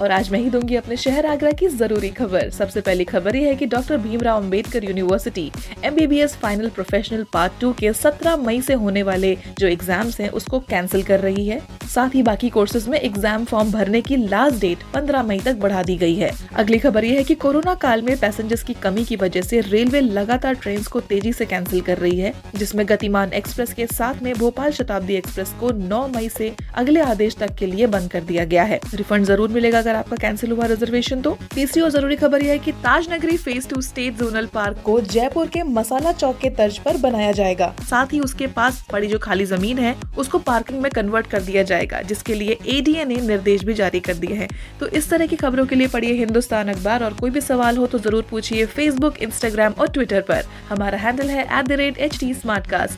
और आज मैं ही दूँगी अपने शहर आगरा की ज़रूरी खबर। सबसे पहली खबर ये है कि doctor Bhimrao Ambedkar university MBBS final professional part two के 17 मई से होने वाले जो एग्ज़ाम्स हैं, उसको कैंसिल कर रही है। साथ ही बाकी कोर्सेज में एग्ज़ाम फॉर्म भरने की लास्ट डेट 15 मई तक बढ़ा दी गई है। अगली खबर ये है कि कोरोना काल में पैसेंजर्स की कमी की वजह से रेलवे लगातार ट्रेन को तेज़ी से कैंसिल कर रही है, जिसमें गतिमान एक्सप्रेस के साथ में भोपाल शताब्दी एक्सप्रेस को 9 मई से अगले आदेश तक के लिए बंद कर दिया गया है। रिफंड ज़रूर मिलेगा अगर आपका कैंसिल हुआ रिजर्वेशन तो। तीसरी और ज़रूरी खबर यह है कि Taj Nagri phase two state zonal park को जयपुर के मसाला चौक के तर्ज पर बनाया जाएगा। साथ ही उसके पास पड़ी जो खाली ज़मीन है, उसको पार्किंग में कन्वर्ट कर दिया जाएगा। जिसके लिए एडीए ने निर्देश भी जारी कर दिए हैं। तो इस तरह की खबरों के लिए पढ़िए हिंदुस्तान अखबार और कोई भी सवाल हो तो ज़रूर पूछिए फेसबुक इंस्टाग्राम और ट्विटर पर। हमारा हैंडल है at the rate H T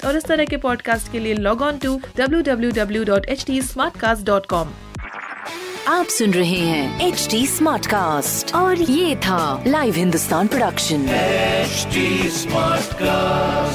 और इस तरह के पॉडकास्ट के लिए log on to W W W dot H T आप सुन रहे हैं एच डी स्मार्ट कास्ट और ये था live Hindustan production HD Smartcast.